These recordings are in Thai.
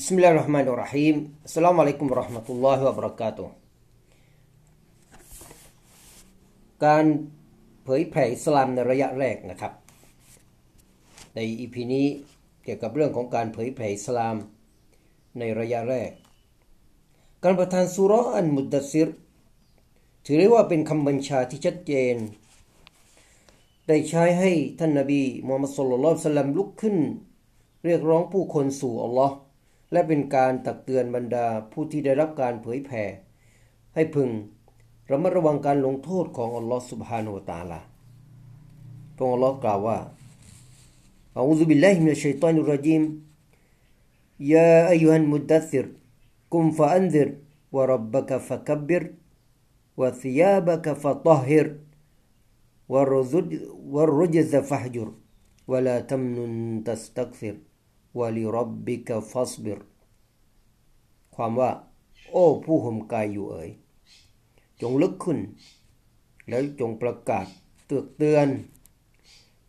بسم الله الرحمن الرحيم السلام عليكم ورحمة الله وبركاته การเผยแผ่อิสลามในระยะแรกนะครับ ในอีพีนี้เกี่ยวกับเรื่องของการเผยแผ่อิสลามในระยะแรก การประทานสุเราะห์อันมุดดัสซิร ถือได้ว่าเป็นคำบัญชาที่ชัดเจน ได้ใช้ให้ท่านนบีมูฮัมมัดสุลลัลลอฮุอะลัยฮิวะซัลลัมลุกขึ้น เรียกร้องผู้คนสู่อัลลอฮ์ และเป็นการตักเตือนบรรดาผู้ที่ได้รับการเผยแผ่ ให้พึงระมัดระวังการลงโทษของอัลลอฮฺسبحانه وتعالىพระองค์อัลลอฮ์กล่าวว่าأعوذ بالله من الشيطان الرجيم يا أيها المدثر قم فأنذر وربك فكبر وثيابك فطهرวะรุจวะรุจซะฟะฮจุรวะลาตัมนุนตัสตักฟิร วลิรับบิกฟัสบิรความว่า โอ้ผู้ห่มกายอยู่เอ๋ยจงลึกขึ้น แล้วจงประกาศเตือกเตือน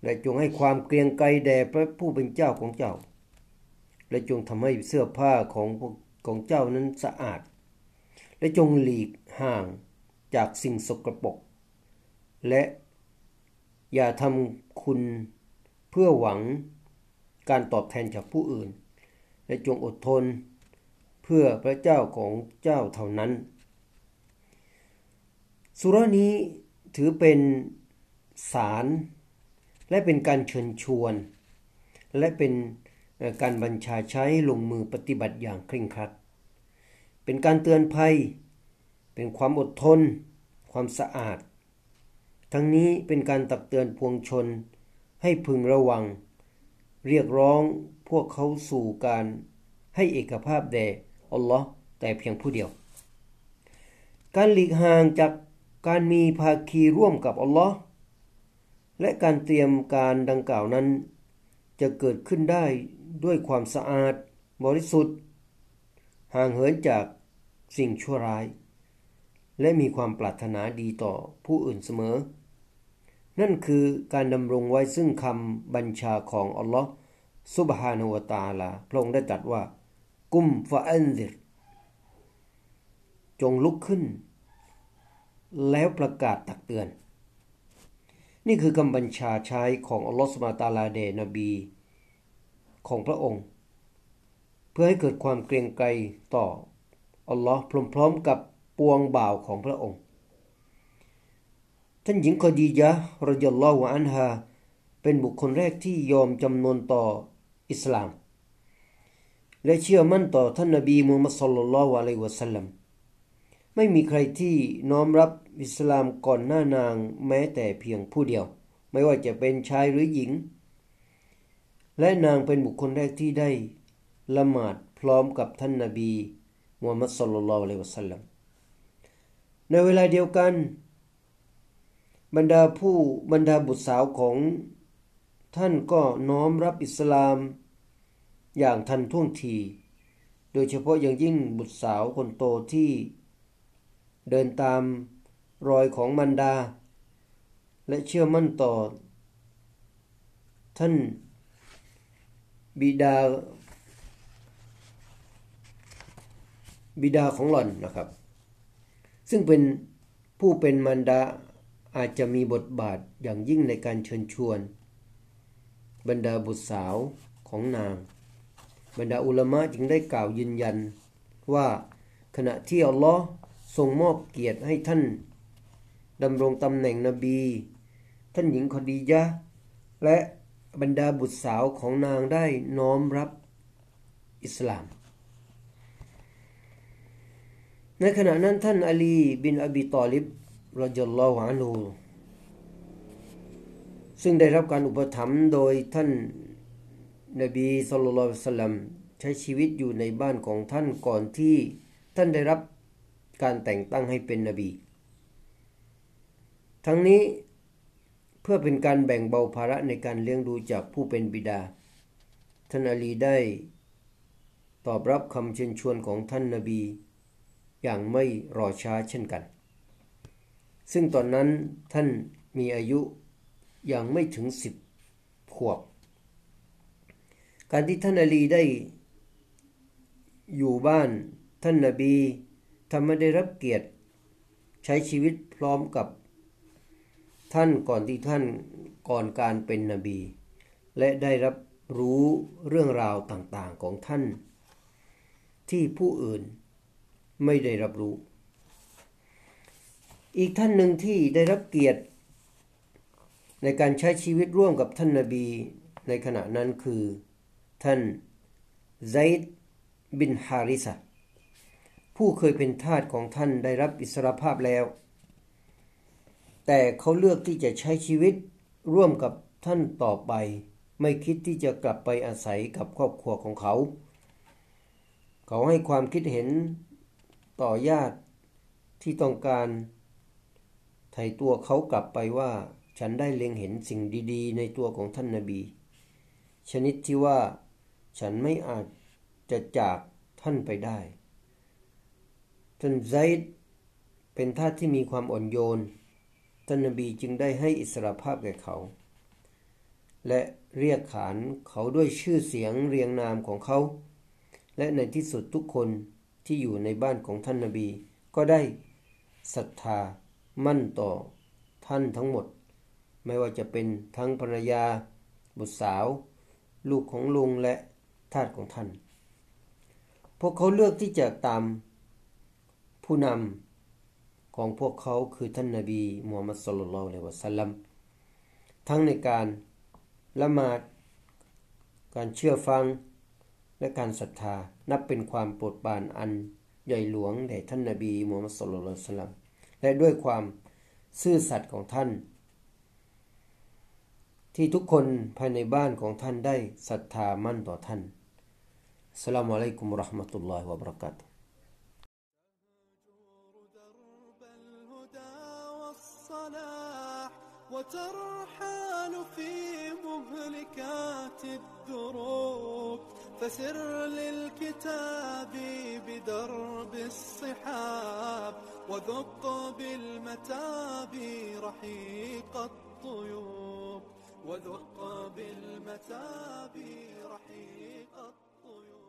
และจงให้ความเกรียงไกรแด่พระผู้เป็นเจ้าของเจ้า และจงทำให้เสื้อผ้าของของเจ้านั้นสะอาด และจงหลีกห่างจากสิ่งสกรปรกและอย่าทำคุณเพื่อหวัง การตอบแทนจากผู้อื่น และจงอดทนเพื่อพระเจ้าของเจ้าเท่านั้น สุรานี้ถือเป็นสารและเป็นการเชิญชวน และเป็นการบัญชาใช้ลงมือปฏิบัติอย่างเคร่งครัด เป็นการเตือนภัย เป็นความอดทน ความสะอาด ทั้งนี้เป็นการตักเตือนพวงชนให้พึงระวัง เรียกร้องพวกเขาสู่การให้เอกภาพแด่อัลลอฮ์แต่เพียงผู้เดียว การหลีกห่างจากการมีภาคีร่วมกับอัลลอฮ์และการเตรียมการดังกล่าวนั้น จะเกิดขึ้นได้ด้วยความสะอาดบริสุทธิ์ ห่างเหินจากสิ่งชั่วร้าย และมีความปรารถนาดีต่อผู้อื่นเสมอ นั่นคือการดำรงไว้ซึ่งคำบัญชาของอัลลอฮ์ซุบฮานาวตาลาพระองค์ได้ตรัสว่า กุมฟะอันซิรจงลุกขึ้น แล้วประกาศตักเตือน นี่คือคำบัญชาใช้ของอัลลอฮ์สุบฮาตาลาเดนบี ของพระองค์ เพื่อให้เกิดความเกรงไกรต่ออัลลอฮ์พร้อมๆกับปวงบ่าวของพระองค์ ท่านหญิงคอดียะรยัลลอฮุอันฮาเป็นบุคคลแรกที่ยอมจำนนต่ออิสลาม และเชื่อมั่นต่อท่านนบีมูฮัมมัดศ็อลลัลลอฮุอะลัยวะสัลลัมไม่มีใครที่น้อมรับอิสลามก่อนหน้านางแม้แต่เพียงผู้เดียว ไม่ว่าจะเป็นชายหรือหญิง และนางเป็นบุคคลแรกที่ได้ละหมาดพร้อมกับท่านนบีมูฮัมมัดศ็อลลัลลอฮุอะลัยวะสัลลัมในเวลาเดียวกัน บรรดาผู้บรรดาบุตรสาวของท่านก็น้อมรับอิสลามอย่างทันท่วงที โดยเฉพาะอย่างยิ่งบุตรสาวคนโตที่เดินตามรอยของมันดา และเชื่อมั่นต่อ ท่านบิดา บิดาของหล่อนนะครับ ซึ่งเป็นผู้เป็นมันดา อาจจะมีบทบาทอย่างยิ่งในการเชิญชวน บรรดาบุตรสาวของนาง บรรดาอุลามะจึงได้กล่าวยืนยันว่าขณะที่อัลลอฮ์ทรงมอบเกียรติให้ท่านดำรงตำแหน่งนบี ท่านหญิงคดียะ และบรรดาบุตรสาวของนางได้น้อมรับอิสลาม ในขณะนั้นท่านอาลีบินอบีตอลิบ รจลลอฮุอันฮูซึ่งได้รับการอุปถัมภ์โดยท่านนบีสุลต่านสลัมใช้ชีวิตอยู่ในบ้านของท่านก่อนที่ท่านได้รับการแต่งตั้งให้เป็นนบี ทั้งนี้เพื่อเป็นการแบ่งเบาภาระในการเลี้ยงดูจากผู้เป็นบิดา ท่านอาลีได้ตอบรับคำเชิญชวนของท่านนบี อย่างไม่รอช้าเช่นกัน ซึ่งตอนนั้นท่านมีอายุยังไม่ถึงสิบขวบ การที่ท่านอาลีได้อยู่บ้านท่านนาบีทำให้ได้รับเกียรติใช้ชีวิตพร้อมกับท่านก่อนที่ท่านก่อนการเป็นนบี และได้รับรู้เรื่องราวต่างๆของท่าน ที่ผู้อื่นไม่ได้รับรู้ อีกท่านหนึ่งที่ได้รับเกียรติ ในการใช้ชีวิตร่วมกับท่านนาบีในขณะนั้นคือ ท่านไซด์บินฮาริสะผู้เคยเป็นทาสของท่านได้รับอิสรภาพแล้ว แต่เขาเลือกที่จะใช้ชีวิตร่วมกับท่านต่อไป ไม่คิดที่จะกลับไปอาศัยกับครอบครัวของเขา เขาให้ความคิดเห็นต่อญาติที่ต้องการ ไถ่ตัวเขากลับไปว่า ฉันได้เล็งเห็นสิ่งดีๆ ในตัวของท่านนาบี ชนิดที่ว่า ฉันไม่อาจจะจากท่านไปได้ท่านไซด์เป็นทาสที่มีความอ่อนโยน ท่านนบีจึงได้ให้อิสรภาพแก่เขา และเรียกขานเขาด้วยชื่อเสียงเรียงนามของเขา และในที่สุดทุกคนที่อยู่ในบ้านของท่านนบี ก็ได้ศรัทธา มั่นต่อท่านทั้งหมด ไม่ว่าจะเป็นทั้งภรรยา บุตรสาว ลูกของลุงและทาสของท่าน พวกเขาเลือกที่จะตามผู้นำของพวกเขาคือท่านนาบีมูฮัมมัดสุลลัลลอฮุอะลัยวะสัลลัมทั้งในการละหมาด การเชื่อฟัง และการศรัทธานับเป็นความโปรดปรานอันใหญ่หลวงแด่ท่านนาบีมูฮัมมัดสุลลัลลอฮุอะลัยวะสัลลัม และด้วยความซื่อสัตย์ของท่าน ที่ทุกคนภายในบ้านของท่านได้ศรัทธามั่นต่อท่านสลามอะลัยกุมรหมะตุลลอฮิวะบรักาตุ وترحال في مهلكات الدروب فسر للكتاب بدرب الصحاب وذق بالمتاب رحيق الطيور. وذق بالمتاب رحيق الطيور.